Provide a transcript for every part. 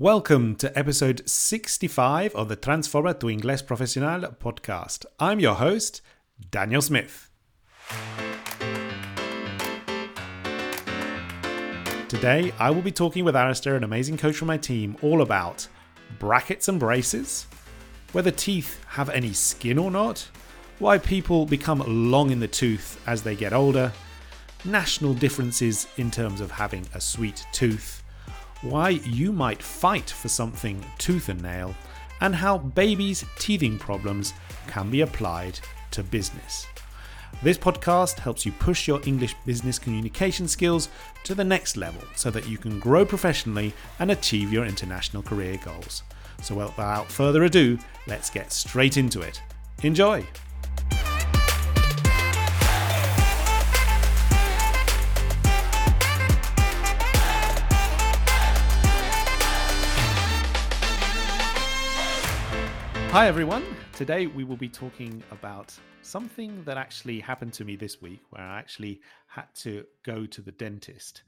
Welcome to episode 65 of the Transforma tu Inglés Profesional podcast. I'm your host, Daniel Smith. Today, I will be talking with Alastair, an amazing coach from my team, all about brackets and braces, whether teeth have any skin or not, why people become long in the tooth as they get older, national differences in terms of having a sweet tooth why you might fight for something tooth and nail, and how babies' teething problems can be applied to business. This podcast helps you push your English business communication skills to the next level so that you can grow professionally and achieve your international career goals. So, without further ado, let's get straight into it. Enjoy! Hi, everyone. Today we will be talking about something that actually happened to me this week where I actually had to go to the dentist.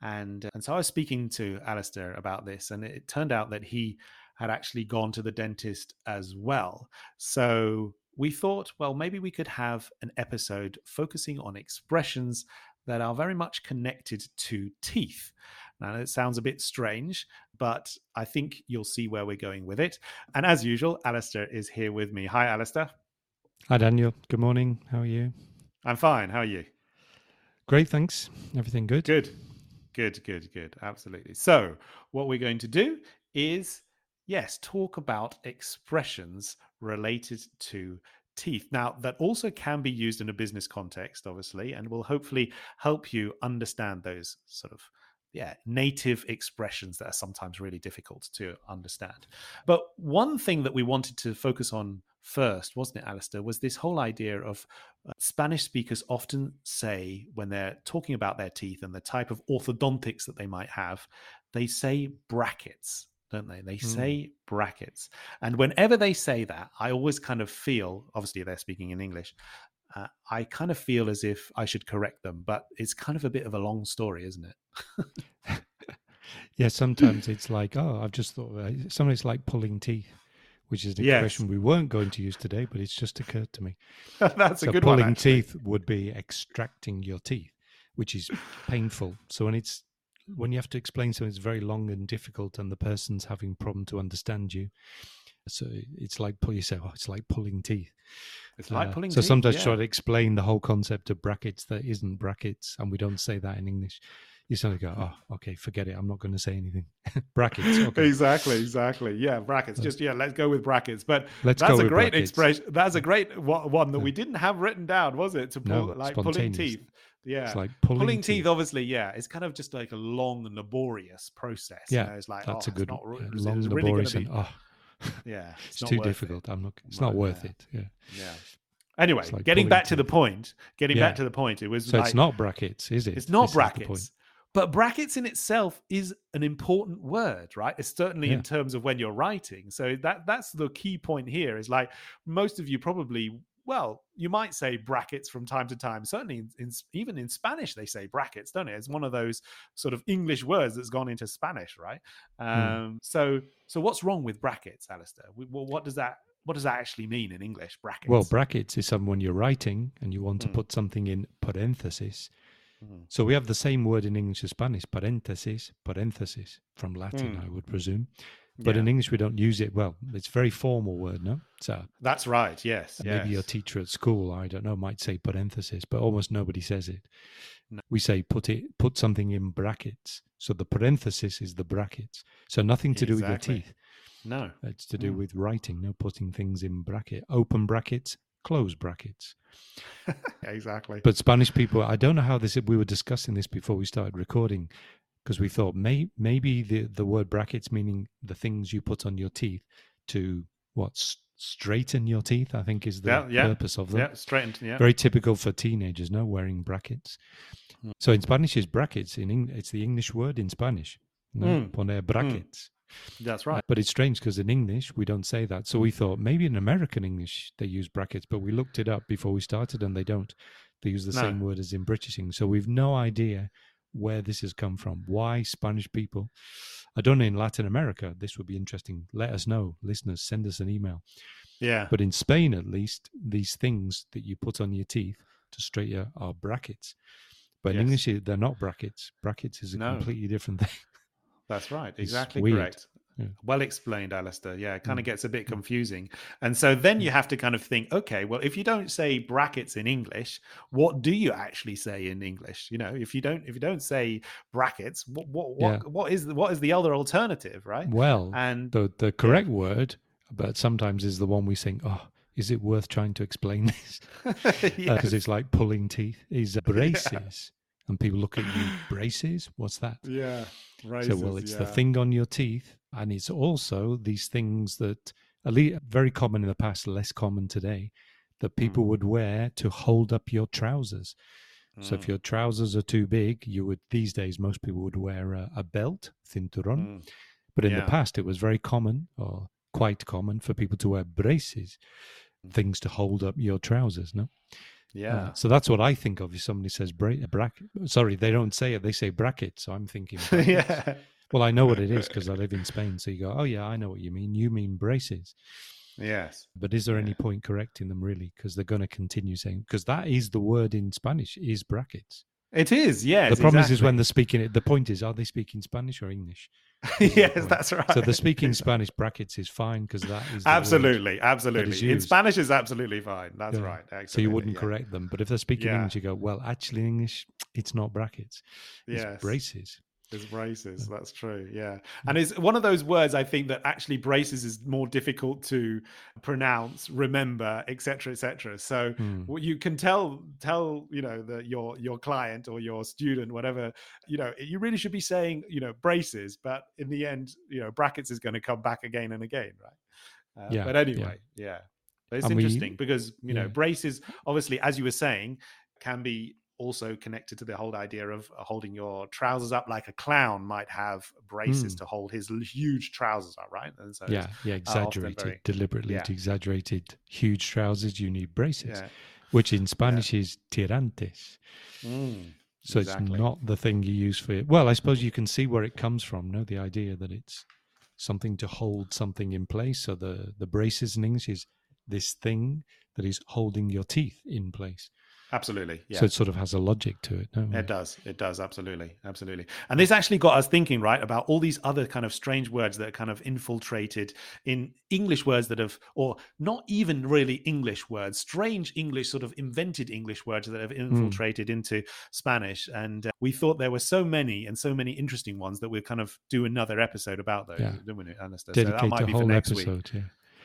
And, and so I was speaking to Alastair about this, and it turned out that he had actually gone to the dentist as well. So we thought, well, maybe we could have an episode focusing on expressions that are very much connected to teeth. Now, it sounds a bit strange, but I think you'll see where we're going with it. And as usual, Alastair is here with me. Hi, Alastair. Hi, Daniel. Good morning. How are you? I'm fine. How are you? Great, thanks. Everything good? Good. Good, good, good. Absolutely. So, what we're going to do is, yes, talk about expressions related to teeth. Now, that also can be used in a business context, obviously, and will hopefully help you understand those sort of yeah, native expressions that are sometimes really difficult to understand. But one thing that we wanted to focus on first, wasn't it, Alastair, was this whole idea of uh, Spanish speakers often say when they're talking about their teeth and the type of orthodontics that they might have, they say brackets don't they? They mm. say brackets. And whenever they say that, I always kind of feel, obviously, they're speaking in English, uh, I kind of feel as if I should correct them, but it's kind of a bit of a long story, isn't it? yeah, sometimes it's like, oh, I've just thought, sometimes it's like pulling teeth, which is an yes. expression we weren't going to use today, but it's just occurred to me. That's so a good pulling one. Pulling teeth would be extracting your teeth, which is painful. So when it's when you have to explain something it's very long and difficult, and the person's having problem to understand you, so it's like pull yourself. Oh, it's like pulling teeth. It's like uh, pulling. So teeth, sometimes yeah. try to explain the whole concept of brackets that isn't brackets, and we don't say that in English. You suddenly go, oh, okay, forget it. I'm not going to say anything. brackets. Okay. Exactly, exactly. Yeah, brackets. Just yeah, let's go with brackets. But let's that's a great brackets. expression. That's a great one that we didn't have written down, was it? To pull no, like pulling teeth. Yeah, it's like pulling, pulling teeth. teeth. Obviously, yeah, it's kind of just like a long laborious process. Yeah, you know? it's like that's oh, a good not, yeah, long laborious. Really and, oh, yeah, it's, it's too difficult. It. I'm not. It's right, not worth yeah. it. Yeah. Yeah. Anyway, like getting back to the point. Getting yeah. back to the point. It was. So like, it's not brackets, is it? It's not this brackets. But brackets in itself is an important word, right? It's certainly yeah. in terms of when you're writing. So that that's the key point here. Is like most of you probably well, you might say brackets from time to time. Certainly, in, in, even in Spanish, they say brackets, don't it? It's one of those sort of English words that's gone into Spanish, right? Hmm. Um, mm. So, so what's wrong with brackets, Alastair? Well, what does that what does that actually mean in English? Brackets. Well, brackets is someone you're writing and you want to mm. put something in parenthesis. Mm. So we have the same word in English and Spanish, parenthesis, parenthesis, from Latin, hmm. I would presume. But yeah. in English, we don't use it. Well, it's a very formal word, no? So that's right. Yes. Maybe yes. your teacher at school, I don't know, might say parenthesis, but almost nobody says it. No. We say put it, put something in brackets. So the parenthesis is the brackets. So nothing to exactly. do with your teeth. No, it's to do mm. with writing. No, putting things in bracket, open brackets, close brackets. exactly. But Spanish people, I don't know how this. We were discussing this before we started recording because we thought may, maybe the, the word brackets meaning the things you put on your teeth to what straighten your teeth i think is the yeah, yeah. purpose of them yeah straightened yeah very typical for teenagers no wearing brackets mm. so in spanish is brackets in Eng- it's the english word in spanish no? mm. poner hmm. brackets mm. That's right uh, but it's strange because in english we don't say that so we thought maybe in american english they use brackets but we looked it up before we started and they don't they use the no. same word as in british english so we've no idea where this has come from. Why Spanish people? I don't know in Latin America. This would be interesting. Let us know, listeners. Send us an email. Yeah. But in Spain, at least, these things that you put on your teeth to straighten are brackets. But in. English, they're not brackets. Brackets is a no. completely different thing. That's right. Exactly correct. Yeah. Well explained, Alastair. Yeah, it kind of mm. gets a bit confusing. And so then you mm. have to kind of think, okay, well, if you don't say brackets in English, what do you actually say in English? You know, if you don't if you don't say brackets, what what what, yeah. what is what is the other alternative, right? Well, and the the correct yeah. word, but sometimes is the one we think, oh, is it worth trying to explain this? Because yes. uh, it's like pulling teeth. Is braces and people look at you braces what's that yeah braces, so well it's yeah. the thing on your teeth and it's also these things that at least very common in the past less common today that people mm. would wear to hold up your trousers mm. so if mm. your trousers are too big you would these days most people would wear a, a belt cinturón mm. but in yeah. the past it was very common or quite common for people to wear braces mm. things to hold up your trousers no yeah. Uh, so that's what I think of if somebody says bra- bracket. Sorry, they don't say it; they say bracket. So I'm thinking, yeah. Well, I know what it is because I live in Spain. So you go, oh yeah, I know what you mean. You mean braces. Yes. But is there any point correcting them really? Because they're going to continue saying because that is the word in Spanish is brackets. It is, yes. The problem exactly. is when they're speaking it. The point is, are they speaking Spanish or English? yes, that's right. So the speaking Spanish brackets is fine because that is absolutely, absolutely. In Spanish is absolutely fine. That's yeah. right. Absolutely, so you wouldn't yeah. correct them, but if they're speaking yeah. English, you go, well, actually, in English, it's not brackets. It's yes. braces. It's braces. That's true. Yeah. And it's one of those words I think that actually braces is more difficult to pronounce, remember, etc., etc. So mm. what you can tell tell, you know, the your your client or your student, whatever, you know, you really should be saying, you know, braces, but in the end, you know, brackets is going to come back again and again, right? Uh, yeah. But anyway, yeah. yeah. But it's and interesting we, because, you know, braces obviously as you were saying can be also connected to the whole idea of uh, holding your trousers up like a clown might have braces mm. to hold his huge trousers up, right? And so yeah, yeah, exaggerated, very, deliberately yeah. exaggerated huge trousers. You need braces, yeah. which in Spanish yeah. is tirantes. Mm, so exactly. it's not the thing you use for it. Well, I suppose you can see where it comes from. No, the idea that it's something to hold something in place. So the the braces in English is this thing that is holding your teeth in place. Absolutely. Yeah. So it sort of has a logic to it. No? It does. It does. Absolutely. Absolutely. And this actually got us thinking, right, about all these other kind of strange words that are kind of infiltrated in English words that have, or not even really English words, strange English, sort of invented English words that have hmm. infiltrated mm. into Spanish. And uh, we thought there were so many and so many interesting ones that we'll kind of do another episode about those, yeah. don't we? Dedicate so that might be for next episode, week. Yeah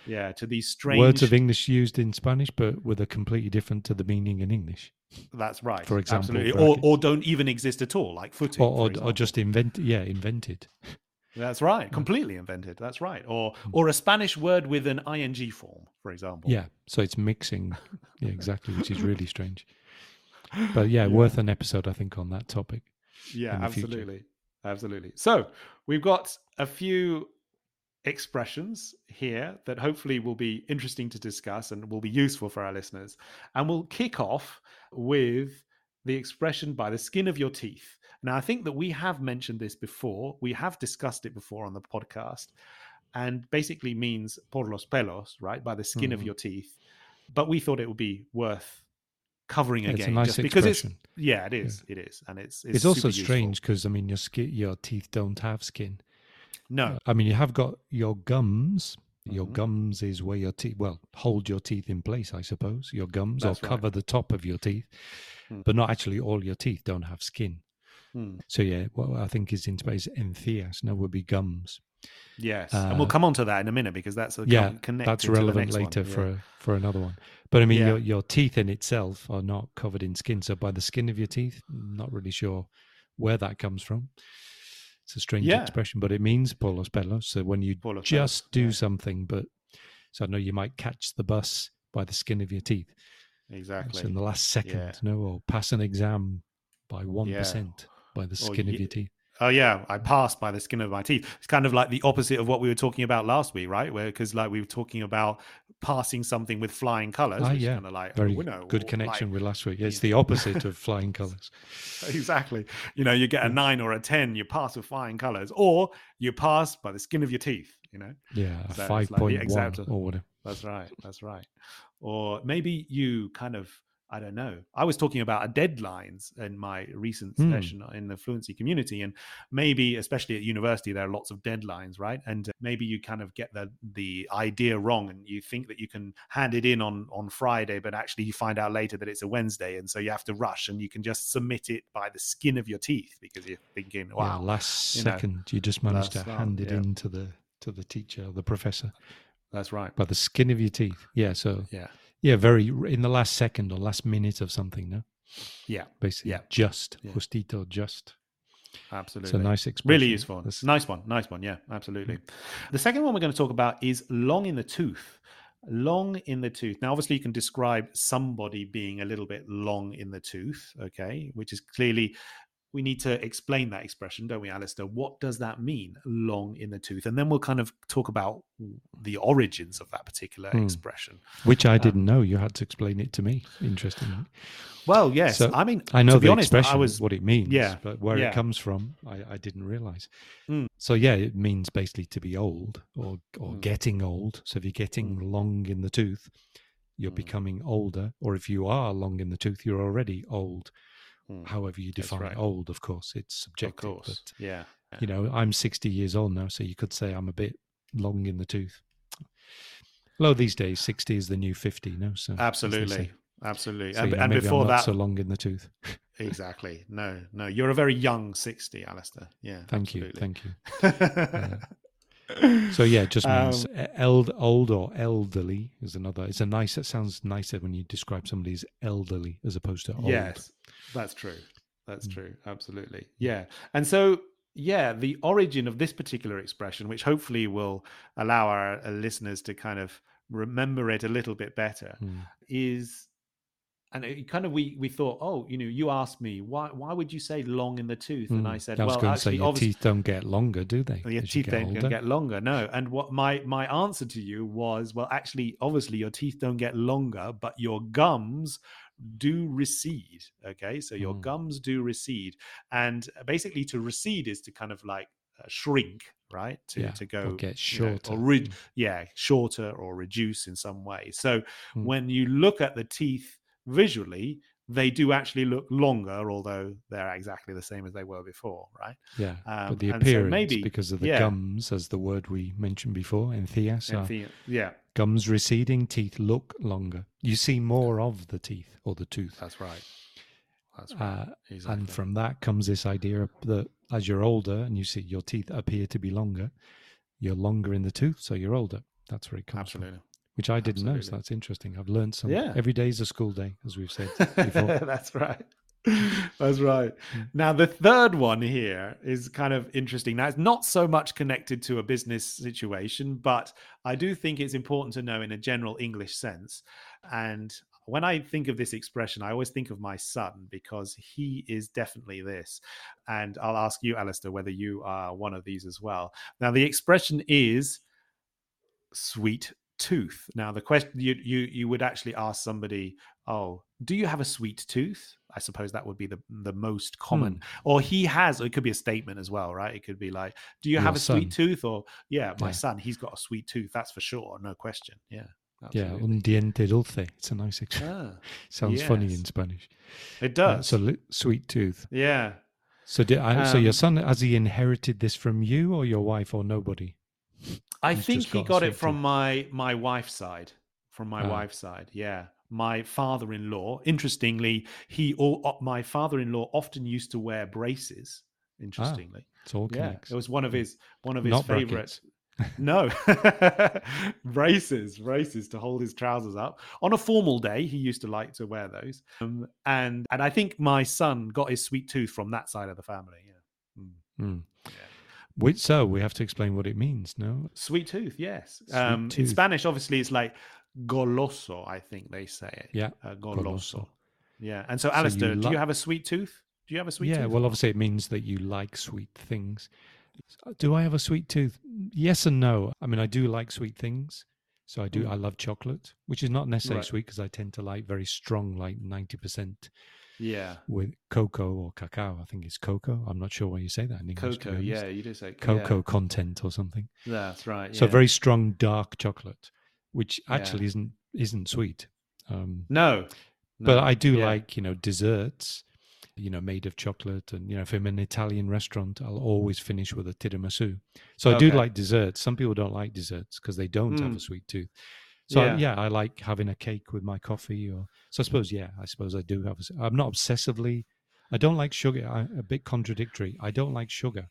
yeah to these strange words of english used in spanish but with a completely different to the meaning in english. That's right for example Absolutely. or or don't even exist at all like footing or, or, or just invent yeah invented. That's right completely invented that's right. Or hmm. or a spanish word with an ing form for example. Yeah so it's mixing. Yeah exactly which is really strange. But yeah, yeah, worth an episode i think on that topic yeah absolutely future. absolutely. So we've got a few expressions here that hopefully will be interesting to discuss and will be useful for our listeners. And we'll kick off with the expression by the skin of your teeth. Now, I think that we have mentioned this before, we have discussed it before on the podcast, and basically means por los pelos, right? By the skin mm-hmm. of your teeth. But we thought it would be worth covering yeah, again nice just because it's yeah it is yeah. it is and it's it's, it's also strange because i mean your skin your teeth don't have skin no. I mean, you have got your gums. Your mm-hmm. gums is where your teeth, well, hold your teeth in place, I suppose. Your gums That's or cover right. the top of your teeth, mm. but not actually all your teeth don't have skin. Mm. So, yeah, what I think is in space, encías, now would be gums. Yes, uh, and we'll come on to that in a minute because that's a yeah, that's relevant later for yeah. for another one. But I mean, yeah. your your teeth in itself are not covered in skin. So by the skin of your teeth, not really sure where that comes from. It's a strange yeah. expression, but it means por los pelos. So when you just do yeah. something, but so I know you might catch the bus by the skin of your teeth. Exactly. So in the last second, yeah. no, or pass an exam by one by the skin or of your teeth. Oh yeah, I passed by the skin of my teeth. It's kind of like the opposite of what we were talking about last week, right? Where because like we were talking about passing something with flying colors. Ah, yeah, kind of like very oh, no, good connection like- with last week. It's the opposite of flying colours. exactly. You know, you get a nine or a ten, you pass with flying colors, or you pass by the skin of your teeth. You know. Yeah, So it's like five the point one exact- or whatever. That's right. That's right. Or maybe you kind of, I don't know. I was talking about deadlines in my recent Hmm. session in the fluency community, and maybe, especially at university, there are lots of deadlines, right? And uh, maybe you kind of get the the idea wrong, and you think that you can hand it in on on Friday, but actually you find out later that it's a Wednesday, and so you have to rush, and you can just submit it by the skin of your teeth because you're thinking, Yeah, wow, last you know, second you just managed to hand it yeah. in to the to the teacher or the professor that's right. by the skin of your teeth. Yeah, so Yeah. Yeah, very in the last second or last minute of something. No, Yeah. basically, Yeah. just Yeah. justito, just. Absolutely. It's a nice expression. Really useful. That's- Nice one. Nice one. Yeah, absolutely. Mm. The second one we're going to talk about is long in the tooth. Long in the tooth. Now, obviously, you can describe somebody being a little bit long in the tooth, okay, which is clearly. We need to explain that expression, don't we, Alastair? What does that mean, long in the tooth? And then we'll kind of talk about the origins of that particular Hmm. expression. Which I Um, didn't know. You had to explain it to me. Interesting. Well, yes. So, I mean, I know to be the honest, expression, I was what it means, yeah, but where yeah. it comes from, I, I didn't realize. Mm. So yeah, it means basically to be old or or Mm. getting old. So if you're getting long in the tooth, you're Mm. becoming older. Or if you are long in the tooth, you're already old. Hmm, However you define right. old, of course, it's subjective. of course. But yeah. you know, I'm 60 years old now, so you could say I'm a bit long in the tooth. Although these days, 60 is the new 50, no? So Absolutely. Absolutely. So, and you know, and before that, so long in the tooth. exactly. No, no. You're a very young 60, Alastair. Yeah. Thank you, thank you. So yeah, it just means Um, eld, old or elderly is another. It's a nice. It sounds nicer when you describe somebody as elderly as opposed to old. Yes, that's true. That's Mm. true. Absolutely. Yeah. And so, yeah, the origin of this particular expression, which hopefully will allow our listeners to kind of remember it a little bit better, Mm. is. And it kind of we we thought, oh, you know, you asked me why why would you say long in the tooth, and I Mm. said, I was well, going to say actually, your teeth don't get longer, do they? Well, your as you teeth get get longer. No. And what my my answer to you was, well, actually, obviously, your teeth don't get longer, but your gums do recede. Okay, so your Mm. gums do recede, and basically, to recede is to kind of like uh, shrink, right? To Yeah, to go get you know, shorter. or re- Mm. yeah, shorter or reduce in some way. So Mm. when you look at the teeth visually. They do actually look longer, although they're exactly the same as they were before, right? Yeah, Um, but the and so appearance, maybe- because of the yeah. gums, as the word we mentioned before, encías, And are yeah, gums receding, teeth look longer. You see more of the teeth or the tooth. That's right. That's right. Uh, exactly. And from that comes this idea that as you're older and you see your teeth appear to be longer, you're longer in the tooth, so you're older. That's where it comes from. absolutely. Which I didn't know, so that's interesting. I've learned something. Yeah. Every day is a school day, as we've said before. That's right. That's right. Mm. Now, the third one here is kind of interesting. Now, it's not so much connected to a business situation, but I do think it's important to know in a general English sense. And when I think of this expression, I always think of my son because he is definitely this. And I'll ask you, Alastair, whether you are one of these as well. Now, the expression is sweet tooth. Now, the question you you you would actually ask somebody, "Oh, do you have a sweet tooth?" I suppose that would be the the most common. Or he has. Or it could be a statement as well, right? It could be like, "Do you Your have a sweet tooth?" Or, "Yeah, my Yeah. son, he's got a sweet tooth. That's for sure, no question." Yeah, Yeah, un diente dulce. It's a nice expression. Ah, Sounds funny in Spanish. it Uh, does. so li- sweet tooth. yeah. So, did I, so your Um, son has he inherited this from you or your wife or nobody? I He's think he got got it from tooth. my my wife's side. From my Ah. wife's side, yeah. My father-in-law. Interestingly, he all my father-in-law often used to wear braces. Interestingly, It's all yeah, connects. it was one of his one of his Not favorite. no, braces, braces to hold his trousers up. On a formal day, he used to like to wear those. Um, and and I think my son got his sweet tooth from that side of the family. Yeah. Mm. Mm. Yeah. Which, so we have to explain what it means, no? Sweet tooth, yes. Sweet um, In. Spanish, obviously, it's like goloso. I think they say it. Yeah, uh, goloso. goloso. Yeah. And so, So you Alastair, do you have a sweet tooth? Do you have a sweet yeah, tooth? Yeah, well, obviously it means that you like sweet things. Do I have a sweet tooth? Yes and no. I mean, I do like sweet things. So I do. Mm. I love chocolate, which is not necessarily right. sweet because I tend to like very strong, like ninety percent. Yeah. With cocoa or cacao, I think it's cocoa. I'm not sure why you say that in English. Cocoa, yeah, you do say cocoa yeah. content or something. That's right. So very strong dark chocolate, which actually yeah. isn't isn't sweet. Um, no, no, but I do yeah. like you know desserts you know, made of chocolate. And, you know, if I'm in an Italian restaurant, I'll always finish with a tiramisu. So I do like desserts. Some people don't like desserts because they don't mm. have a mm. sweet tooth. So yeah. I, yeah. I like having a cake with my coffee. Or so I suppose, yeah, I suppose I do have. A, I'm not obsessively. I don't like sugar. I, a bit contradictory. I don't like sugar.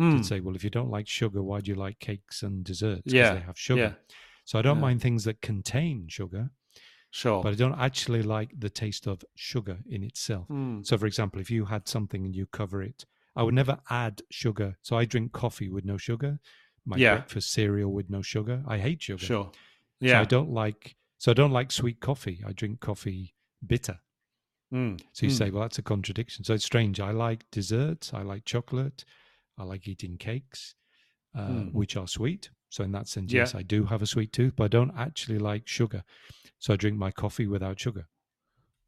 Mm. To say, well, if you don't like sugar, why do you like cakes and desserts? Yeah, they have sugar. Yeah. So I don't yeah. mind things that contain sugar. Sure. But I don't actually like the taste of sugar in itself. Mm. So, for example, if you had something and you cover it, I would never add sugar. So I drink coffee with no sugar, my yeah. breakfast cereal with no sugar. I hate sugar. Sure. Yeah. So I don't like. So I don't like sweet coffee. I drink coffee bitter. Mm. So you mm. say, well, that's a contradiction. So it's strange. I like desserts. I like chocolate. I like eating cakes, uh, mm. which are sweet. So in that sense, yeah. yes, I do have a sweet tooth, but I don't actually like sugar. So I drink my coffee without sugar.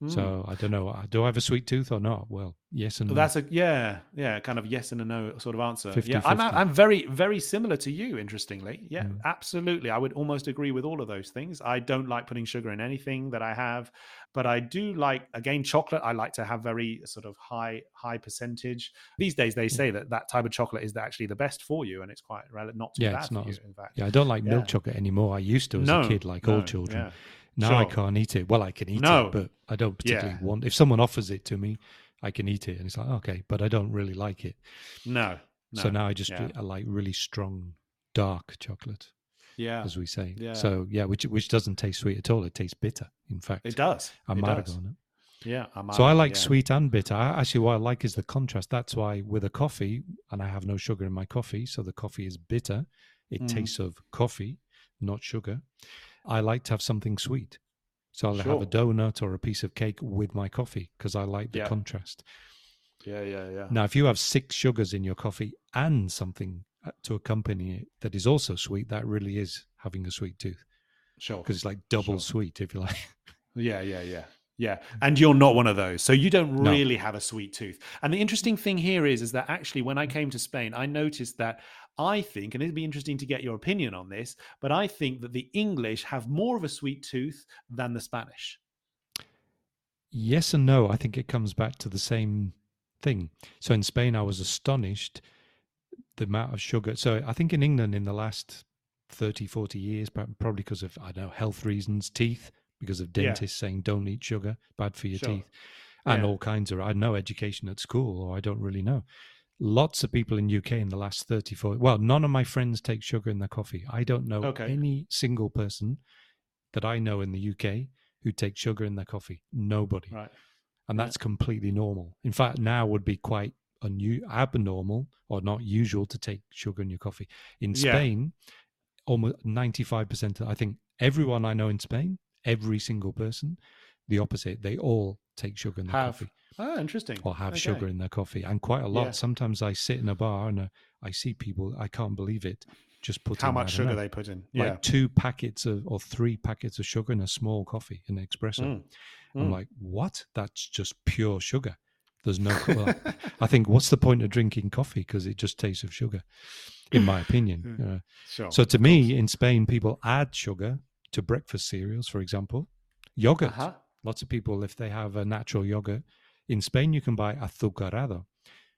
Mm. So I don't know. Uh, do I have a sweet tooth or not? Well, yes and no. That's a yeah, yeah, kind of yes and a no sort of answer. 50, yeah, 50. I'm I'm very very similar to you. Interestingly, yeah, mm. absolutely. I would almost agree with all of those things. I don't like putting sugar in anything that I have, but I do like again chocolate. I like to have very sort of high high percentage. These days they say that that type of chocolate is actually the best for you, and it's quite not too yeah, bad it's not you, in fact. Yeah, I don't like yeah. milk chocolate anymore. I used to as no, a kid, like no, all children. Yeah. Now sure. I can't eat it. Well, I can eat no. it, but I don't particularly yeah. want. If someone offers it to me, I can eat it, and it's like okay, but I don't really like it. No. no. So now I just yeah. I like really strong dark chocolate. Yeah, as we say. Yeah. So yeah, which which doesn't taste sweet at all. It tastes bitter. In fact, it does. Amargo. It does. Yeah, amargo, so I like yeah. sweet and bitter. Actually, what I like is the contrast. That's why with a coffee, and I have no sugar in my coffee, so the coffee is bitter. It mm. tastes of coffee, not sugar. I like to have something sweet. So I'll sure. have a donut or a piece of cake with my coffee because I like the yeah. contrast. Yeah, yeah, yeah. Now, if you have six sugars in your coffee and something uh, to accompany it that is also sweet, that really is having a sweet tooth. Sure. Because it's like double sure. sweet, if you like. Yeah, yeah, yeah. Yeah, and you're not one of those, so you don't really no. have a sweet tooth. And the interesting thing here is, is that actually, when I came to Spain, I noticed that I think, and it'd be interesting to get your opinion on this, but I think that the English have more of a sweet tooth than the Spanish. Yes and no. I think it comes back to the same thing. So in Spain, I was astonished the amount of sugar. So I think in England, in the last 30, 40 years, probably because of, I don't know, health reasons, teeth because of dentists yeah. saying don't eat sugar, bad for your sure. teeth, and yeah. all kinds of. I had no education at school, or I don't really know. Lots of people in UK in the last 34. well, none of my friends take sugar in their coffee. I don't know okay. any single person that I know in the UK who takes sugar in their coffee. Nobody. Right. And that's yeah. completely normal. In fact, now would be quite unu- abnormal or not usual to take sugar in your coffee. In Spain, almost 95%, I think everyone I know in Spain every single person. The opposite, they all take sugar in their have. coffee. Oh, interesting. Or have okay. sugar in their coffee, and quite a lot. Yeah. Sometimes I sit in a bar and uh, I see people. I can't believe it. Just put how much sugar know, they put in. Yeah. Like two packets of or three packets of sugar in a small coffee, an espresso. Mm. I'm mm. like, what? That's just pure sugar. There's no. Well, I think what's the point of drinking coffee because it just tastes of sugar, in my opinion. Uh, sure, so to me, in Spain, people add sugar to breakfast cereals, for example. Yogurt. Uh-huh. Lots of people, if they have a natural yogurt, in Spain you can buy azucarado.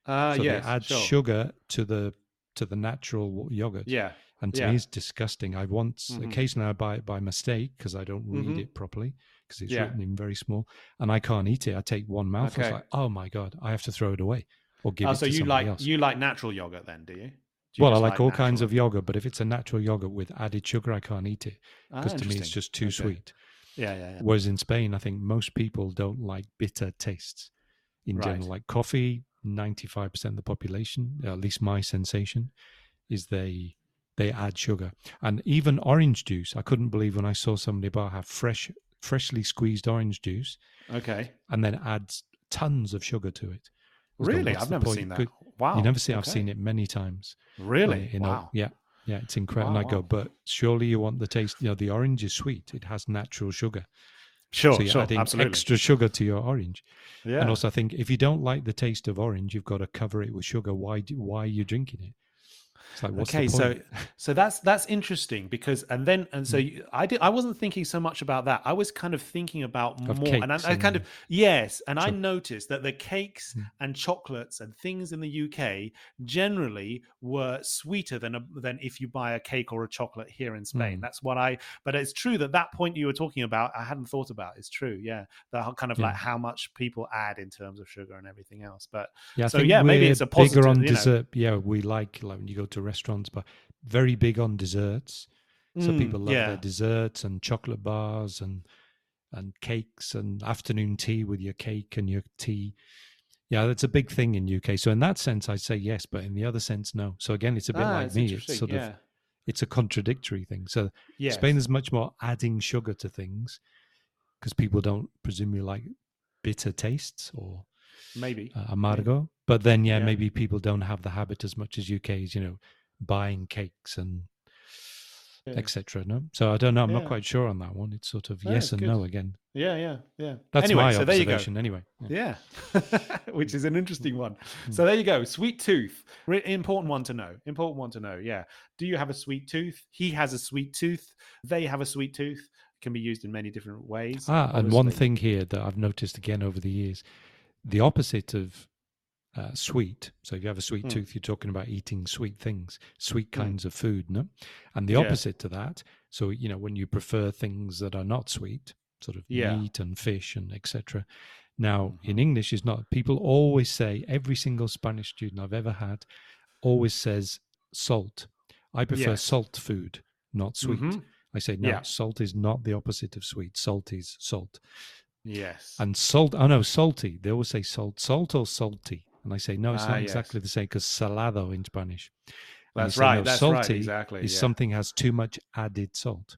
Uh, so yes, they add sure. sugar to the to the natural yogurt. Yeah. And to yeah. me, it's disgusting. I once, mm-hmm. occasionally, I buy it by mistake because I don't read mm-hmm. it properly because it's yeah. written in very small, and I can't eat it. I take one mouthful. Okay. It's like, oh my god, I have to throw it away or give oh, it so you somebody like else. you like natural yogurt then, do you? Well, I like, like all natural? kinds of yogurt, but if it's a natural yogurt with added sugar, I can't eat it because ah, to me it's just too okay. sweet. Yeah, yeah, yeah, Whereas in Spain, I think most people don't like bitter tastes in right. general. Like coffee, ninety-five percent of the population, at least my sensation, is they they add sugar. And even orange juice, I couldn't believe when I saw somebody bar have fresh, freshly squeezed orange juice. Okay. And then adds tons of sugar to it. Really, I've never seen that. Good. Wow, you never see? Okay. I've seen it many times. Really? You know, wow. Yeah, yeah, it's incredible. Wow, and I go, wow. but surely you want the taste. You know, the orange is sweet; it has natural sugar. Sure, so you're sure, adding absolutely. extra sugar to your orange. Yeah. And also, I think if you don't like the taste of orange, you've got to cover it with sugar. Why? Do, why are you drinking it? Like, okay, so so that's that's interesting because and then and so mm. I did I wasn't thinking so much about that. I was kind of thinking about of more, and I, I, kind of yes, and. I noticed that the cakes mm. and chocolates and things in the UK generally were sweeter than a, than if you buy a cake or a chocolate here in Spain. Mm. That's what I. But it's true that that point you were talking about, I hadn't thought about. It's true, yeah. The kind of yeah. like how much people add in terms of sugar and everything else. But yeah, so yeah, maybe it's a positive. Bigger on you know. dessert. Yeah, we like like when you go to restaurants, but very big on desserts. So Mm, people love yeah. their desserts and chocolate bars and and cakes and afternoon tea with your cake and your tea. Yeah, that's a big thing in UK. So in that sense, I'd say yes, but in the other sense, no. So again, it's a bit Ah, like me. It's sort yeah. of it's a contradictory thing. So Yes. Spain is much more adding sugar to things because people don't presumably like bitter tastes or maybe. uh, amargo. But then, yeah, Yeah. maybe people don't have the habit as much as UK's, you know, buying cakes and Yeah. etc. No, so I don't know. I'm not quite sure on that one. It's sort of No, yes and good. no again. Yeah, yeah, yeah. That's anyway, my so there you go. observation. Anyway, yeah. Yeah, which is an interesting one. So there you go. Sweet tooth, Re- important one to know. Important one to know. Yeah. Do you have a sweet tooth? He has a sweet tooth. They have a sweet tooth. Can be used in many different ways. Ah, and one thing here that I've noticed again over the years, the opposite of uh, sweet. So if you have a sweet Mm. tooth, you're talking about eating sweet things, sweet Mm. kinds of food, no? And the Yeah. opposite to that, so you know, when you prefer things that are not sweet, sort of Yeah. meat and fish and etc. Now, Mhm. in English, is not. People always say every single Spanish student I've ever had always says salt. I prefer Yes. salt food, not sweet. Mhm. I say no. Yeah. Salt is not the opposite of sweet. Salt is salt. Yes. And salt, oh no, salty. They always say salt, salt or salty. And I say, no, it's Ah, not yes. exactly the same because salado in Spanish. And That's right. no, That's salty right. Exactly. is yeah. something has too much added salt.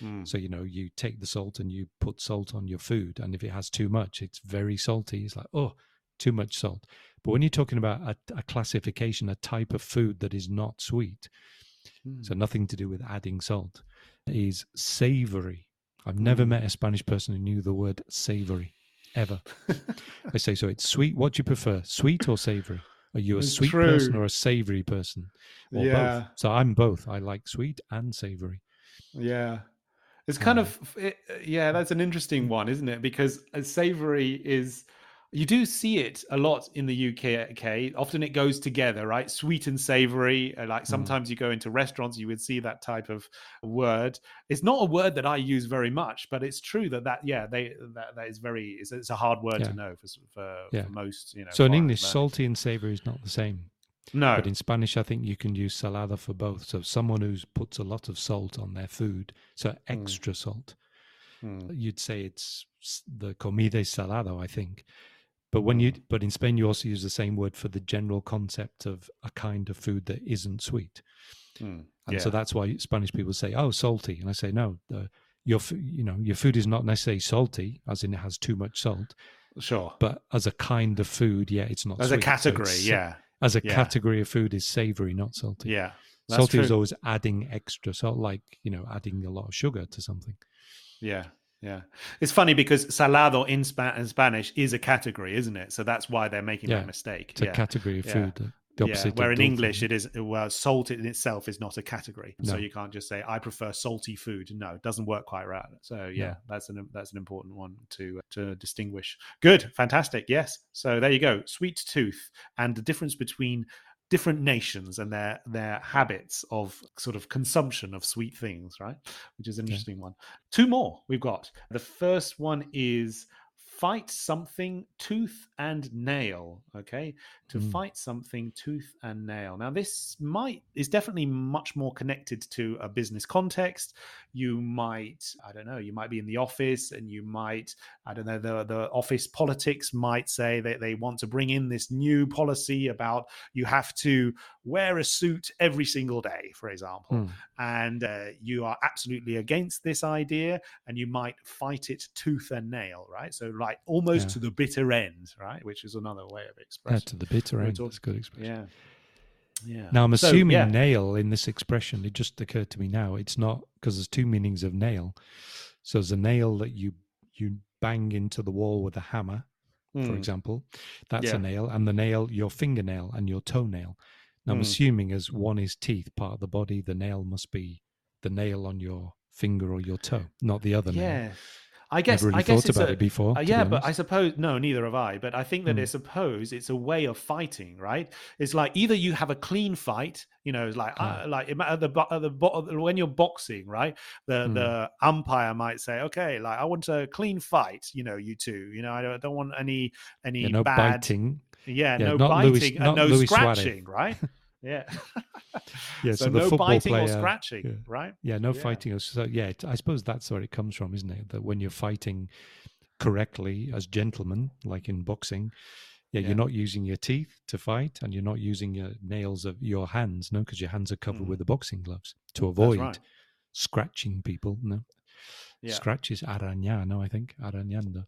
Mm. So, you know, you take the salt and you put salt on your food. And if it has too much, it's very salty. It's like, oh, too much salt. But when you're talking about a, a classification, a type of food that is not sweet, so Mm. nothing to do with adding salt, is savory. I've never Mm. met a Spanish person who knew the word savory ever. I say, so it's sweet. What do you prefer, sweet or savory? Are you a It's sweet person or a savory person? Or Yeah. both? So I'm both. I like sweet and savory. Yeah. It's kind Uh, of it, yeah, that's an interesting one, isn't it? Because savory is you do see it a lot in the UK. Okay, often it goes together, right? Sweet and savory. uh, Like sometimes you go into restaurants, you would see that type of word. It's not a word that I use very much, but it's true that that yeah, they that, that is very it's, it's a hard word Yeah. to know for for, Yeah. for most you know. So in English, salty and savory is not the same. no, But in Spanish, I think you can use salada for both. So someone who puts a lot of salt on their food, so extra salt, Hmm. you'd say it's the comida salado, I think. But when you, but in Spain, you also use the same word for the general concept of a kind of food that isn't sweet. Hmm. And so that's why Spanish people say, "Oh, salty," and I say, "No, the, your, you know, your food is not necessarily salty, as in it has too much salt, sure. but as a kind of food, yeah, it's not As a sweet. So category, it's- yeah, As a Yeah. category of food is savory, not salty. yeah. Salty is always adding extra salt, like you know, adding a lot of sugar to something. Yeah, yeah. It's funny because salado in, Spa- in Spanish is a category, isn't it? So that's why they're making Yeah, that mistake. It's a category of Yeah. food. The, the yeah. opposite. Where in. English it is well, salt in itself is not a category, so you can't just say I prefer salty food. No, it doesn't work quite right. So yeah, that's an that's an important one to to distinguish. Good, fantastic. Yes. So there you go. Sweet tooth and the difference between different nations and their their habits of sort of consumption of sweet things, right? Which is an Yeah. interesting one. Two more we've got. The first one is fight something tooth and nail okay? To Mm. fight something tooth and nail. Now this might is definitely much more connected to a business context. You might i don't know you might be in the office and you might i don't know the, the office politics might say that they want to bring in this new policy about you have to wear a suit every single day for example. Mm. and uh, you are absolutely against this idea and you might fight it tooth and nail right? So like like almost yeah. to the bitter end, right? Which is another way of expressing. Yeah, to the bitter end. That's a good expression. Yeah. Yeah. Now I'm assuming so, yeah. nail in this expression. It just occurred to me now. It's not because there's two meanings of nail. So there's a nail that you you bang into the wall with a hammer, mm. for hmm. example. That's yeah. a nail, and the nail your fingernail and your toenail. Now I'm mm. assuming as one is teeth, part of the body, the nail must be the nail on your finger or your toe, not the other yeah. nail. I guess really I guess thought about a, it before. Uh, yeah, but I suppose no, neither have I. But I think that mm. I suppose it's a way of fighting, right? It's like either you have a clean fight, you know, like uh, like at the at the when you're boxing, right? The mm. the umpire might say, okay, like I want a clean fight, you know, you two, you know, I don't, I don't want any any yeah, no bad, biting. Yeah, yeah no biting Luis, and no Luis scratching, Suarez. right? Yeah. yeah. So, so no biting player, or scratching, yeah. right? Yeah, no yeah. fighting. So yeah, I suppose that's where it comes from, isn't it? That when you're fighting correctly as gentlemen, like in boxing, yeah, yeah, you're not using your teeth to fight, and you're not using your nails of your hands, no, because your hands are covered mm. with the boxing gloves to avoid right. scratching people. No. Yeah. Scratch is no, I think arañando.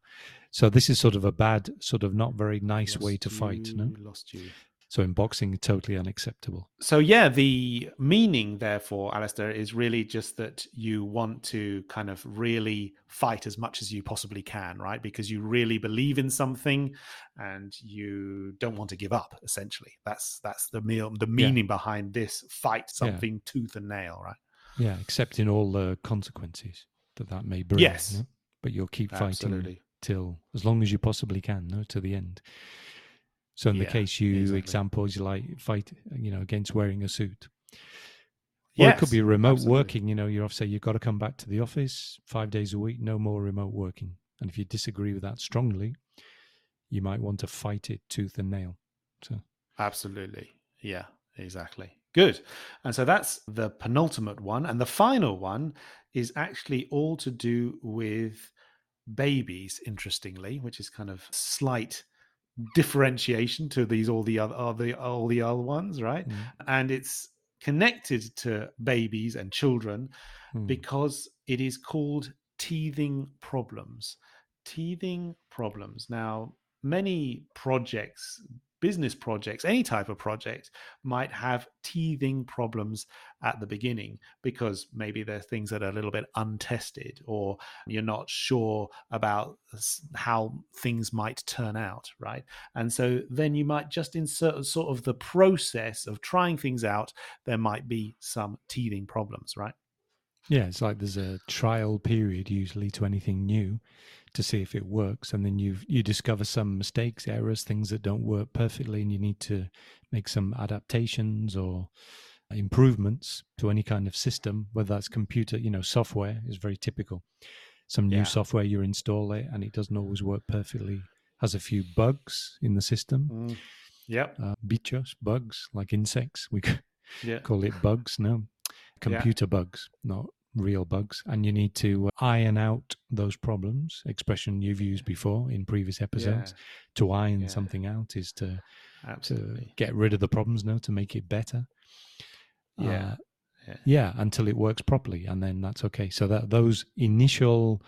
So this is sort of a bad, sort of not very nice lost way to you, fight. No, lost you. So in boxing, totally unacceptable. So yeah, the meaning therefore, Alastair, is really just that you want to kind of really fight as much as you possibly can, right? Because you really believe in something and you don't want to give up, essentially. That's that's the meal the meaning yeah. behind this fight something yeah. tooth and nail, right? Yeah, accepting all the consequences that that may bring. Yes. You know? But you'll keep fighting till as long as you possibly can, no, to the end. So in yeah, the case you exactly. examples, you like fight, you know, against wearing a suit. Or yes, it could be remote absolutely. working. You know, you're off say you've got to come back to the office five days a week, no more remote working. And if you disagree with that strongly, you might want to fight it tooth and nail. So absolutely, yeah, exactly. Good. And so that's the penultimate one, and the final one is actually all to do with babies. Interestingly, which is kind of slight differentiation to these all the other all the all the other ones, right? Mm. And it's connected to babies and children mm. because it is called teething problems. Teething problems. Now, many projects business projects, any type of project, might have teething problems at the beginning because maybe there are things that are a little bit untested or you're not sure about how things might turn out, right? And so then you might just insert sort of the process of trying things out, there might be some teething problems, right? Yeah, it's like there's a trial period usually to anything new to see if it works and then you you discover some mistakes errors things that don't work perfectly and you need to make some adaptations or improvements to any kind of system whether that's computer you know software is very typical some new yeah. software you install it and it doesn't always work perfectly has a few bugs in the system mm. yep uh, bichos bugs like insects we yeah. call it bugs now computer yeah. bugs not real bugs and you need to uh, iron out those problems expression you've used before in previous episodes yeah. to iron yeah. something out is to Absolutely. to get rid of the problems no to make it better yeah. Uh, yeah yeah until it works properly and then that's okay so that those initial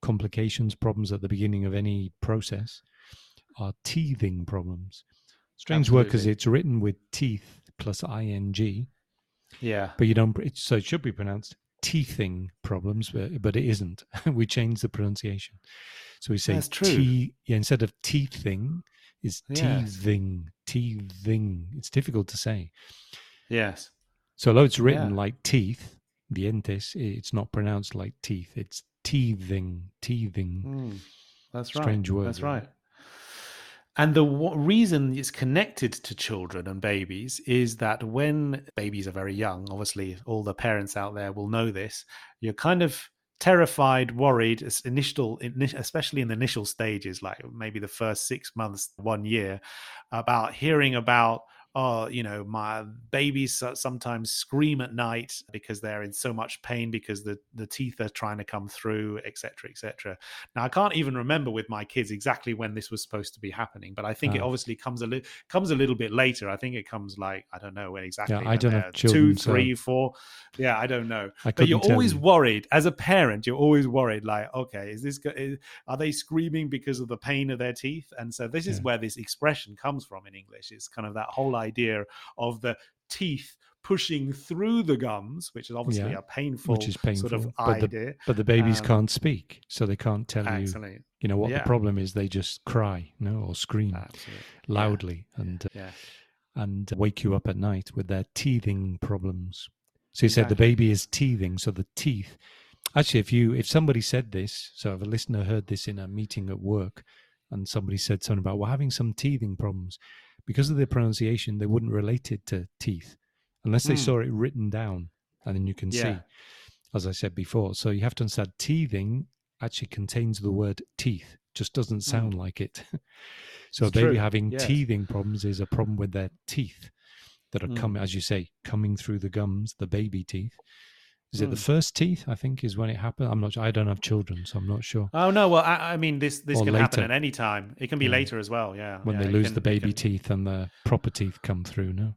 complications problems at the beginning of any process are teething problems strange Absolutely. word because it's written with teeth plus ing yeah but you don't so it should be pronounced teething problems, but, but it isn't. we change the pronunciation. So we say Te- yeah, instead of teething, is yes. teething, teething. It's difficult to say. Yes. So although it's written yeah. like teeth, dientes, it's not pronounced like teeth. It's teething, teething. Mm, that's Strange right. Strange word. That's right. And the w- reason it's connected to children and babies is that when babies are very young, obviously all the parents out there will know this, you're kind of terrified, worried, initial, especially in the initial stages, like maybe the first six months, one year, about hearing about oh, you know, my babies sometimes scream at night because they're in so much pain because the, the teeth are trying to come through, etc., etc. Now, I can't even remember with my kids exactly when this was supposed to be happening, but I think it ah. obviously comes a little comes a little bit later. I think it comes like I don't know when exactly. Yeah, I don't know. Children, two, three, so four. Yeah, I don't know. I but you're always you. worried as a parent. You're always worried, like, okay, is this is, are they screaming because of the pain of their teeth? And so this is where this expression comes from in English. It's kind of that whole idea of the teeth pushing through the gums, which is obviously yeah, a painful, which is painful sort of but idea. The, but the babies um, can't speak, so they can't tell you. You know what yeah. the problem is? They just cry, you know, or scream absolutely. loudly, yeah. and uh, and wake you up at night with their teething problems. So you exactly. said the baby is teething, so the teeth. Actually, if you if somebody said this, so if a listener heard this in a meeting at work, and somebody said something about we're having some teething problems, because of the pronunciation, they wouldn't relate it to teeth unless they mm. saw it written down, and then you can yeah. see, as I said before. So you have to understand teething actually contains the word teeth, just doesn't hmm. sound mm. like it. so it's a baby true. having teething problems is a problem with their teeth that are mm. coming, as you say, coming through the gums, the baby teeth. Is it the hmm. first teeth? I think is when it happened. I'm not. I don't have children, so I'm not sure. Oh no. Well, I, I mean, this this or can later. happen at any time. It can be yeah. later as well. Yeah. When yeah, they lose can, the baby can... teeth and the proper teeth come through. No.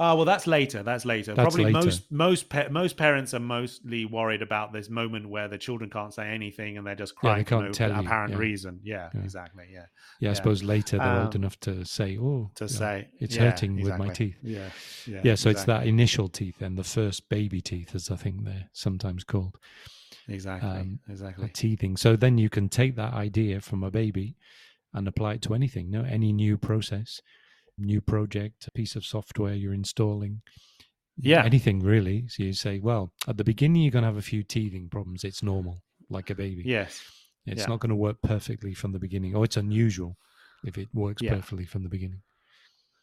Oh well, that's later. That's later. That's Probably later. most most pa- most parents are mostly worried about this moment where the children can't say anything and they're just crying yeah, for no apparent yeah. reason. Yeah, yeah, exactly. Yeah. Yeah, I suppose later they're um, old enough to say, "Oh, to say it's hurting exactly. with my teeth." Yeah, yeah. Yeah, so exactly. it's that initial teeth and the first baby teeth, as I think they're sometimes called. Exactly. Um, exactly. Teething. So then you can take that idea from a baby and apply it to anything. No, any new process new project, a piece of software you're installing. Yeah. Anything really. So you say, well, at the beginning, you're going to have a few teething problems. It's normal, like a baby. Yes. It's yeah. not going to work perfectly from the beginning, or it's unusual if it works yeah. perfectly from the beginning.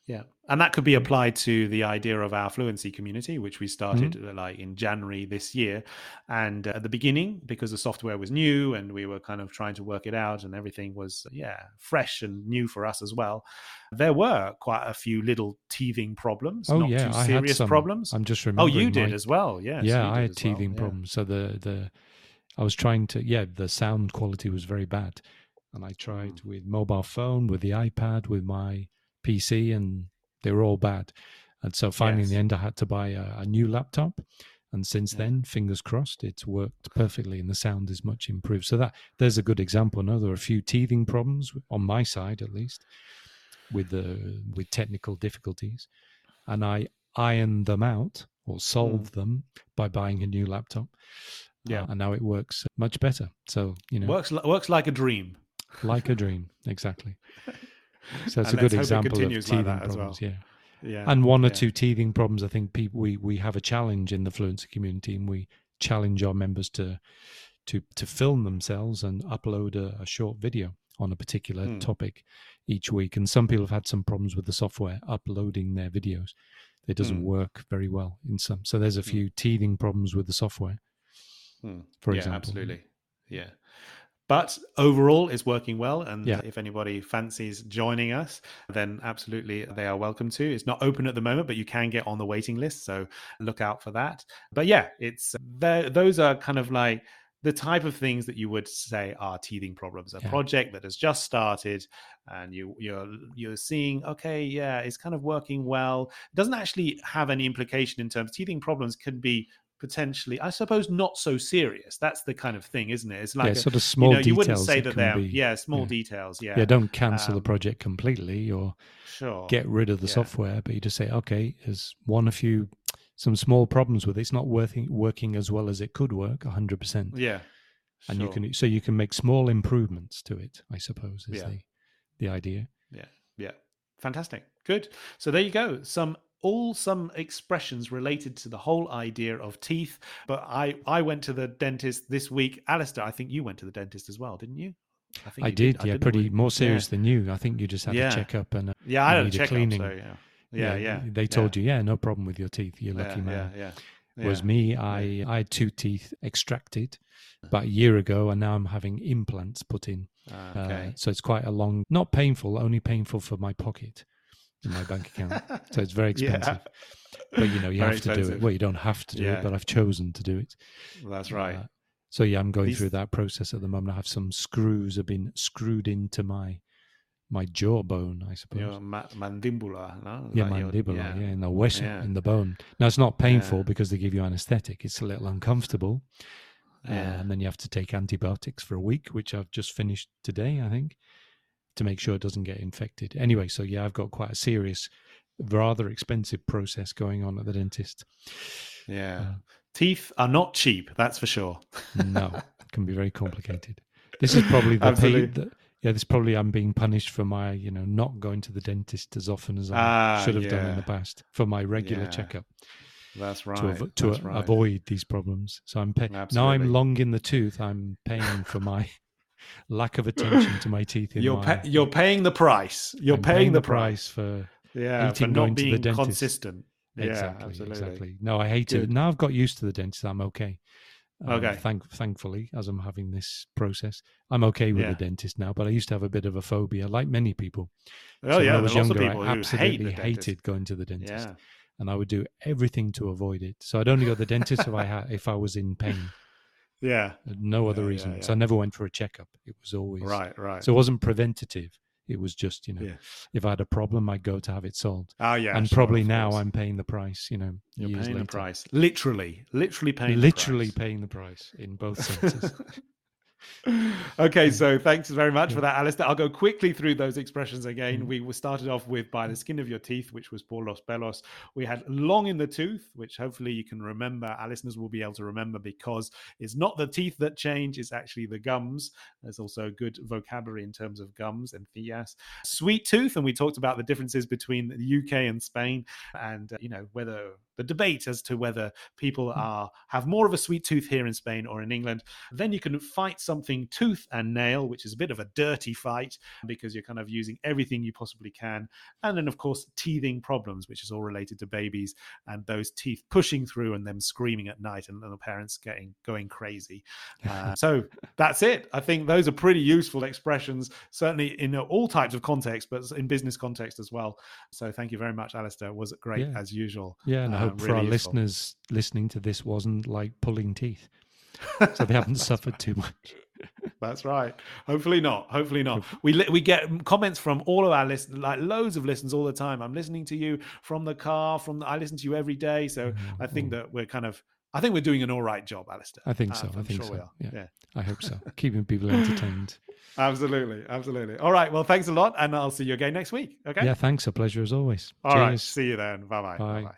Yeah. And that could be applied to the idea of our fluency community, which we started mm-hmm. Like in January this year. And uh, at the beginning, because the software was new and we were kind of trying to work it out and everything was, yeah, fresh and new for us as well, there were quite a few little teething problems, oh, not yeah, too serious problems. I'm just remembering. Oh, you did my, as well. Yeah. Yeah, I had teething well. problems. Yeah. So the, the, I was trying to, yeah, the sound quality was very bad. And I tried mm. with mobile phone, with the iPad, with my PC, and they were all bad. And so finally, yes. in the end, I had to buy a, a new laptop. And since yeah. then, fingers crossed, it's worked perfectly, and the sound is much improved. So that there's a good example. Now there are a few teething problems on my side, at least, with the with technical difficulties, and I ironed them out or solved mm. them by buying a new laptop. Yeah, uh, and now it works much better. So you know, works works like a dream. Like a dream, exactly. So it's and a good example of teething like problems. Well. Yeah. Yeah, and one or yeah. two teething problems. I think people we we have a challenge in the fluency community, and we challenge our members to to to film themselves and upload a, a short video on a particular hmm. topic each week. And some people have had some problems with the software uploading their videos. It doesn't hmm. work very well in some. So there's a hmm. few teething problems with the software. For yeah, example, absolutely. Yeah. But overall, it's working well. And yeah. if anybody fancies joining us, then absolutely they are welcome to. It's not open at the moment, but you can get on the waiting list. So look out for that. But yeah, it's those are kind of like the type of things that you would say are teething problems. A yeah. project that has just started, and you you're you're seeing, okay, yeah, it's kind of working well. It doesn't actually have any implication in terms. Of teething problems can be potentially, I suppose, not so serious. That's the kind of thing, isn't it? It's like yeah, a, sort of small. You, know, you wouldn't say that they're be, yeah small yeah. details. Yeah, yeah. Don't cancel um, the project completely or sure get rid of the yeah. software, but you just say, okay, there's one a few some small problems with it. It's not working working as well as it could work, hundred percent. Yeah, and you can so you can make small improvements to it. I suppose is the the idea. Yeah, yeah, fantastic, good. So there you go. Some all some expressions related to the whole idea of teeth. But I, I went to the dentist this week. Alastair, I think you went to the dentist as well, didn't you? I, think I did, did. yeah, pretty more serious yeah. than you. I think you just had yeah. a checkup and a, yeah, I had a checkup. Cleaning. So, yeah. Yeah, yeah, yeah. They told you, yeah, no problem with your teeth. You're lucky man. Yeah, yeah. Was me, I I had two teeth extracted about a year ago, and now I'm having implants put in. Ah, okay. Uh, so it's quite a long, not painful, only painful for my pocket in my bank account, so it's very expensive. Yeah. But you know, you very have to expensive. do it. Well, you don't have to do yeah. it, but I've chosen to do it. That's right. Uh, so yeah, I'm going These... through that process at the moment. I have some screws have been screwed into my my jawbone, I suppose. Your ma- mandibula, no? Yeah, mandibula, your, yeah. yeah. in the west, yeah. in the bone. Now it's not painful because they give you anesthetic. It's a little uncomfortable, uh, and then you have to take antibiotics for a week, which I've just finished today, I think, to make sure it doesn't get infected. Anyway, so yeah, I've got quite a serious, rather expensive process going on at the dentist. Yeah, uh, teeth are not cheap, that's for sure. no, it can be very complicated. This is probably the yeah, this probably I'm being punished for my, you know, not going to the dentist as often as I ah, should have yeah. done in the past for my regular yeah. checkup. That's right. To, av- to That's a- right. avoid these problems. So I'm paying now. I'm long in the tooth. I'm paying for my lack of attention to my teeth. you're my, pa- you're paying the price. You're paying, paying, the price, for yeah eating, for not being consistent. Exactly. Yeah, exactly. No, I hate Good. it. Now I've got used to the dentist. I'm okay. Um, okay. Thank, thankfully, as I'm having this process, I'm okay with yeah. the dentist now. But I used to have a bit of a phobia, like many people. Oh so yeah, when I was younger, I absolutely hate hated going to the dentist, yeah. and I would do everything to avoid it. So I'd only go to the dentist if I had if I was in pain. Yeah. No other yeah, reason. So I never went for a checkup. It was always right, right. So it wasn't preventative. It was just, you know, yeah. if I had a problem, I'd go to have it solved. Oh yeah, and sure, probably now I'm paying the price. You know, you're paying later. the price, literally, literally paying, literally the paying the price in both senses. okay, so thanks very much for that, Alastair. I'll go quickly through those expressions again. Mm. We started off with by the skin of your teeth, which was por los pelos. We had long in the tooth, which hopefully you can remember. Our listeners will be able to remember because it's not the teeth that change, it's actually the gums. There's also good vocabulary in terms of gums and encías. Sweet tooth, and we talked about the differences between the UK and Spain and, uh, you know, whether the debate as to whether people hmm. are have more of a sweet tooth here in Spain or in England. Then you can fight something tooth and nail, which is a bit of a dirty fight because you're kind of using everything you possibly can. And then, of course, teething problems, which is all related to babies and those teeth pushing through and them screaming at night and the parents getting going crazy. Uh, so that's it. I think those are pretty useful expressions, certainly in all types of context, but in business context as well. So thank you very much, Alastair. Was it was great yeah. as usual. Yeah, no, hope really for our useful. listeners listening to this wasn't like pulling teeth, so they haven't suffered too much. That's right. Hopefully not. Hopefully not. We we get comments from all of our listeners, like loads of listeners all the time. I'm listening to you from the car. From the, I listen to you every day, so mm-hmm. I think mm. that we're kind of. I think we're doing an all right job, Alastair. I think so. Uh, I think sure so. Yeah. yeah. I hope so. Keeping people entertained. absolutely, absolutely. All right. Well, thanks a lot, and I'll see you again next week. Okay. Yeah. Thanks. A pleasure as always. All Cheers. right. See you then. Bye-bye. Bye bye.